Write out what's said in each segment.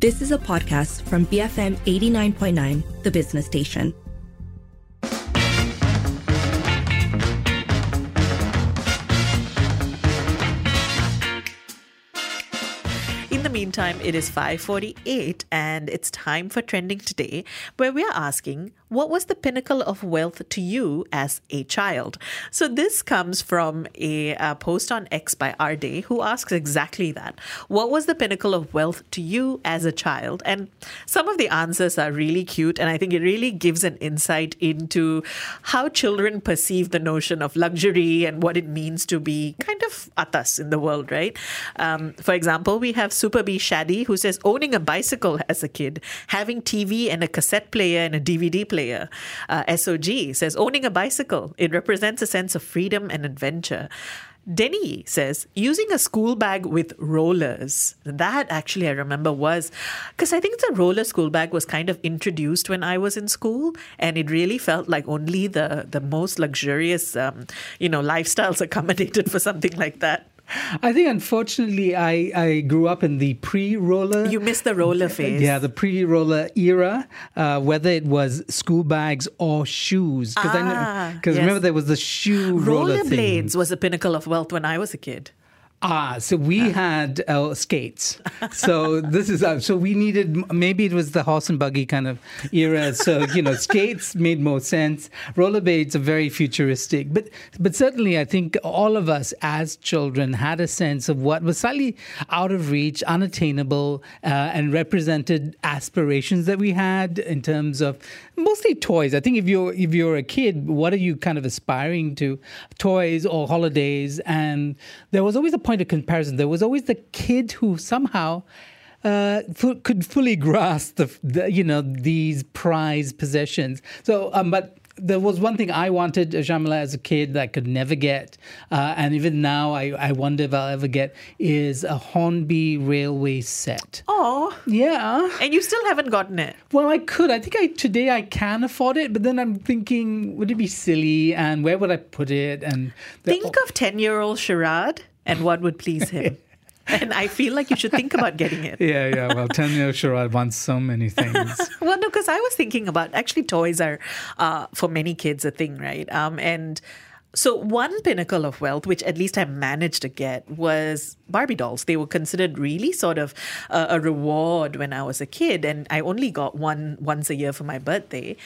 This is a podcast from BFM 89.9, the business station. In the meantime, it is 5:48 and it's time for trending today where we are asking what was the pinnacle of wealth to you as a child? So this comes from a, a post on X by R Day, who asks exactly that. What was the pinnacle of wealth to you as a child? And some of the answers are really cute and I think it really gives an insight into how children perceive the notion of luxury and what it means to be kind of atas in the world, right? Um, for example, we have Super B Shadi who says owning a bicycle as a kid, having TV and a cassette player and a DVD player. Uh, SOG says owning a bicycle, it represents a sense of freedom and adventure. Denny says using a school bag with rollers. That actually I remember was because I think the roller school bag was kind of introduced when I was in school, and it really felt like only the the most luxurious, um, you know, lifestyles accommodated for something like that. I think, unfortunately, I, I grew up in the pre roller. You missed the roller phase. Yeah, the pre roller era, uh, whether it was school bags or shoes. Because Ah, yes. remember, there was the shoe roller thing. Rollerblades was a pinnacle of wealth when I was a kid. Ah, so we had uh, skates. So this is uh, so we needed maybe it was the horse and buggy kind of era. So you know, skates made more sense. Rollerblades are very futuristic, but but certainly I think all of us as children had a sense of what was slightly out of reach, unattainable, uh, and represented aspirations that we had in terms of mostly toys. I think if you're if you're a kid, what are you kind of aspiring to? Toys or holidays, and there was always a point of comparison. There was always the kid who somehow uh, could fully grasp the, the you know these prized possessions. So, um, but there was one thing I wanted, uh, Sharmila, as a kid that I could never get, uh, and even now I, I wonder if I'll ever get is a Hornby railway set. Oh, Yeah. and you still haven't gotten it. Well, I could. I think I today I can afford it, but then I'm thinking, would it be silly? And where would I put it? And the- Think of 10 year old Sharad and what would please him. and I feel like you should think about getting it. yeah, yeah. Well, sure I want so many things. Well, no, because I was thinking about actually toys are uh, for many kids a thing, right? Um, and so one pinnacle of wealth, which at least I managed to get, was Barbie dolls. They were considered really sort of uh, a reward when I was a kid, and I only got one once a year for my birthday.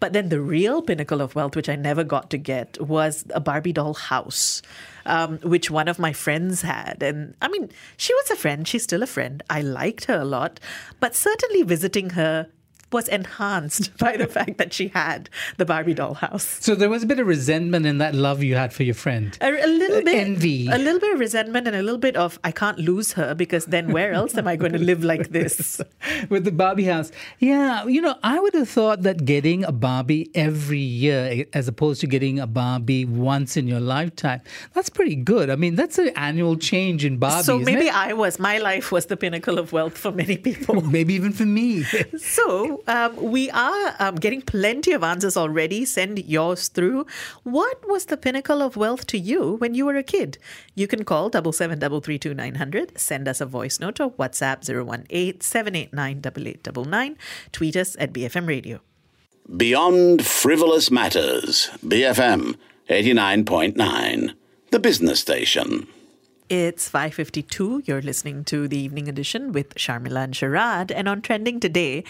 But then the real pinnacle of wealth, which I never got to get, was a Barbie doll house. Um, which one of my friends had. And I mean, she was a friend. She's still a friend. I liked her a lot. But certainly visiting her was enhanced by the fact that she had the Barbie doll house. So there was a bit of resentment in that love you had for your friend. A, a little bit envy. a little bit of resentment, and a little bit of I can't lose her because then where else am I going to live like this? with the Barbie house. Yeah, you know, I would have thought that getting a Barbie every year as opposed to getting a Barbie once in your lifetime, that's pretty good. I mean, that's an annual change in Barbie. so maybe it? I was my life was the pinnacle of wealth for many people. maybe even for me. So um, we are um, getting plenty of answers already. Send yours through. What was the pinnacle of wealth to you when you were a kid? You can call double seven double three two nine hundred. Send us a voice note or WhatsApp 018 789 8899. Tweet us at BFM Radio. Beyond Frivolous Matters, BFM 89.9, the business station. It's 5:52. You're listening to the evening edition with Sharmila and Sharad and on trending today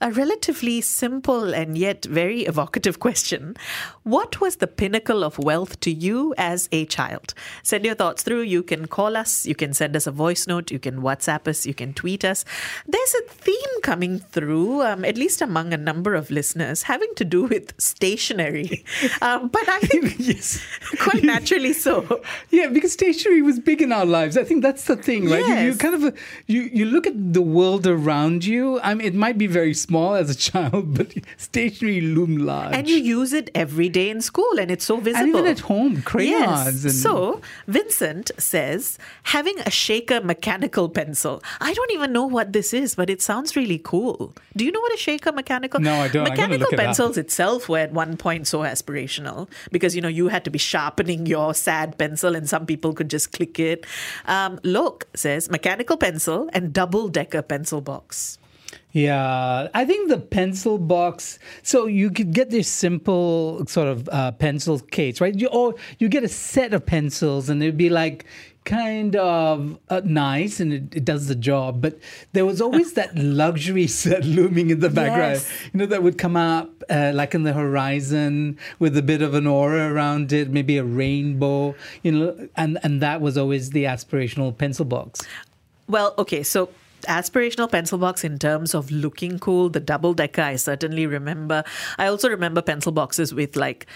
a relatively simple and yet very evocative question. What was the pinnacle of wealth to you as a child? Send your thoughts through. You can call us, you can send us a voice note, you can WhatsApp us, you can tweet us. There's a theme coming through, um, at least among a number of listeners, having to do with stationery. Um, but I think yes. quite naturally so. Yeah, because stationery was big in our lives. I think that's the thing, right? You, you kind of you you look at the world around you. I mean, it might be very small as a child, but stationery loomed large. And you use it every day in school, and it's so visible. And even at home, Yes. crayons. And, So Vincent says having a shaker mechanical pencil. I don't even know what this is, but it sounds really cool. Do you know what a shaker mechanical? No, I don't. Mechanical look it up. pencils itself were at one point so aspirational because you know you had to be sharpening your sad pencil, and some people could just click it. Um, says mechanical pencil and double decker pencil box. Yeah, I think the pencil box. So you could get this simple sort of uh, pencil case, right? You, or you get a set of pencils, and it'd be like kind of uh, nice, and it, it does the job. But there was always that luxury set looming in the background. Yes. You know, that would come up uh, like in the horizon with a bit of an aura around it, maybe a rainbow. You know, and and that was always the aspirational pencil box. Well, okay, so aspirational pencil box in terms of looking cool, the double decker, I certainly remember. I also remember pencil boxes with like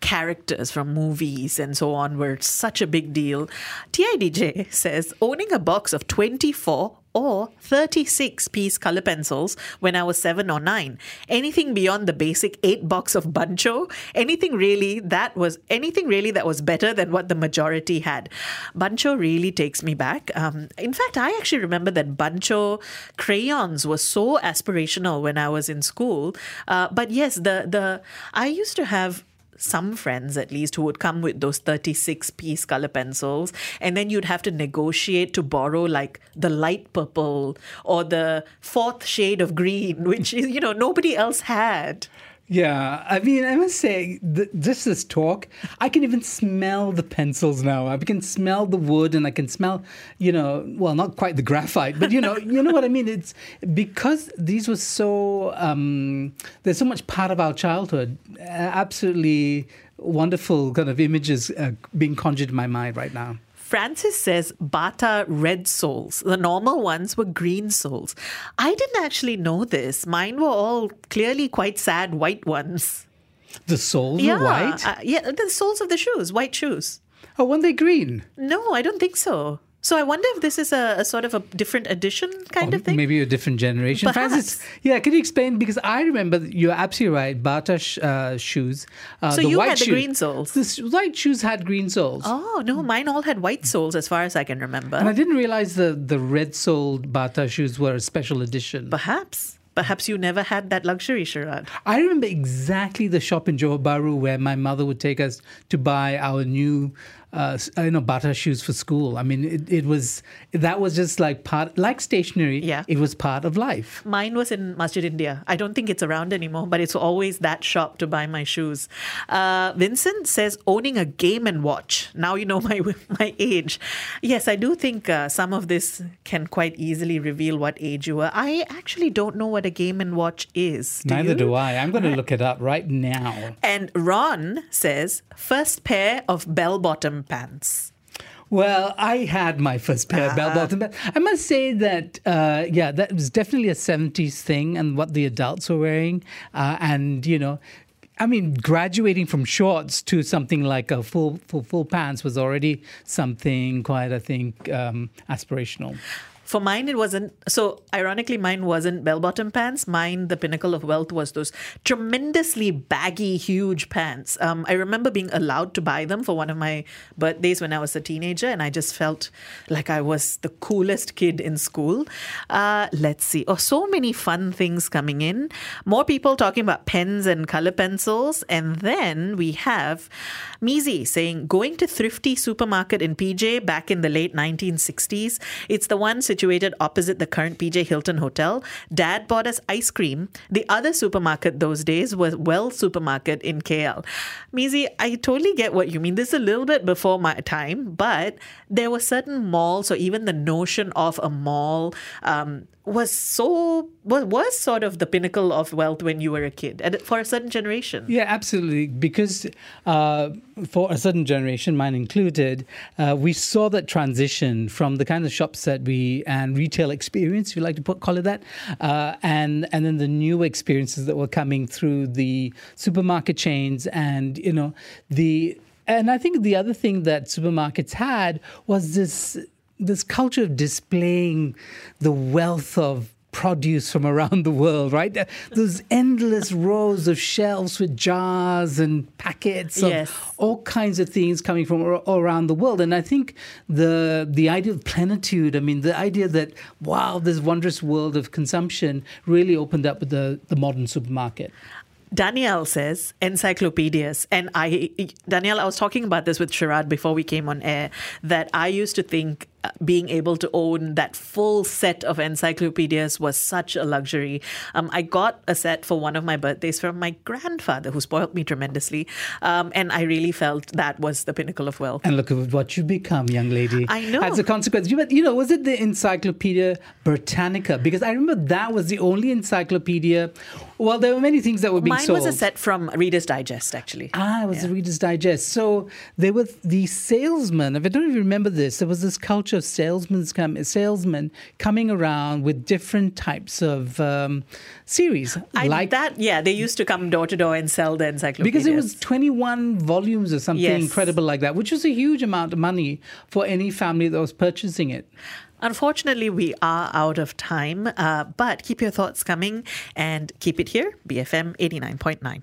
characters from movies and so on were such a big deal. TIDJ says owning a box of 24 or 36 piece color pencils when I was 7 or 9. Anything beyond the basic 8 box of Buncho, anything really that was anything really that was better than what the majority had. Buncho really takes me back. Um, in fact, I actually remember that Buncho crayons were so aspirational when I was in school. Uh, but yes, the the I used to have some friends at least who would come with those 36 piece color pencils and then you'd have to negotiate to borrow like the light purple or the fourth shade of green which you know nobody else had Yeah, I mean, I must say, th- just this talk, I can even smell the pencils now. I can smell the wood, and I can smell, you know, well, not quite the graphite, but you know, you know what I mean. It's because these were so. Um, there's so much part of our childhood. Uh, absolutely wonderful kind of images uh, being conjured in my mind right now. Francis says Bata red soles. The normal ones were green soles. I didn't actually know this. Mine were all clearly quite sad white ones. The soles yeah, were white. uh, yeah, the soles of the shoes, white shoes. oh, weren't they green? No, I don't think so. So I wonder if this is a, a sort of a different edition kind Or of thing. Maybe a different generation. Francis, Perhaps. yeah, can you explain? Because I remember you're absolutely right. Bata sh- uh, shoes. Uh, So the you white had the green soles? The white shoes had green soles. Oh no, mine all had white soles as far as I can remember. And I didn't realize the, the red soled Bata shoes were a special edition. Perhaps. Perhaps you never had that luxury, Sharad. I remember exactly the shop in Johor Bahru where my mother would take us to buy our new, uh, you know, Bata shoes for school. I mean, it, it was that was just like part, like stationery. Yeah. it was part of life. Mine was in Masjid India. I don't think it's around anymore, but it's always that shop to buy my shoes. Uh, Vincent says owning a game and watch. Now you know my my age. Yes, I do think uh, some of this can quite easily reveal what age you were. I actually don't know what a game and watch is. Do Neither you? do I. I'm going to look it up right now. And Ron says first pair of bell bottom pants. Well, I had my first pair of bell bottom pants. I must say that, uh, yeah, that was definitely a 70s thing and what the adults were wearing. Uh, and, you know, I mean, graduating from shorts to something like a full, full, full pants was already something quite, I think, um, aspirational. For mine, it wasn't. So, ironically, mine wasn't bell bottom pants. Mine, the pinnacle of wealth, was those tremendously baggy, huge pants. Um, I remember being allowed to buy them for one of my birthdays when I was a teenager, and I just felt like I was the coolest kid in school. Uh, let's see. Oh, so many fun things coming in. More people talking about pens and color pencils. And then we have Mizi saying, going to Thrifty Supermarket in PJ back in the late 1960s. It's the one situated opposite the current PJ Hilton Hotel. Dad bought us ice cream. The other supermarket those days was Weld Supermarket in KL. Mizi, I totally get what you mean. This is a little bit before my time, but there were certain malls, or even the notion of a mall um, was so was, was sort of the pinnacle of wealth when you were a kid and for a certain generation. Yeah, absolutely. Because uh, for a certain generation, mine included, uh, we saw that transition from the kind of shops that we and retail experience, if you like to put, call it that, uh, and and then the new experiences that were coming through the supermarket chains, and you know the. And I think the other thing that supermarkets had was this this culture of displaying the wealth of produce from around the world, right? Those endless rows of shelves with jars and packets of Yes. all kinds of things coming from around the world. And I think the the idea of plenitude, I mean, the idea that wow, this wondrous world of consumption really opened up with the, the modern supermarket. Danielle says encyclopedias, and I, Danielle, I was talking about this with Sharad before we came on air. That I used to think being able to own that full set of encyclopedias was such a luxury. Um, I got a set for one of my birthdays from my grandfather, who spoiled me tremendously, um, and I really felt that was the pinnacle of wealth. And look at what you become, young lady. I know. As a consequence. You, you know, was it the Encyclopedia Britannica? Because I remember that was the only encyclopedia. Well, there were many things that were being Mine sold. was a set from Reader's Digest, actually. Ah, it was the Reader's Digest. So there were the salesmen. If I don't even remember this, there was this culture of salesmen, come, salesmen coming around with different types of um, series, I, like that, yeah, they used to come door to door and sell the encyclopedias. because it was 21 volumes or something Yes. incredible like that, which was a huge amount of money for any family that was purchasing it. Unfortunately, we are out of time, uh, but keep your thoughts coming and keep it here, BFM 89.9.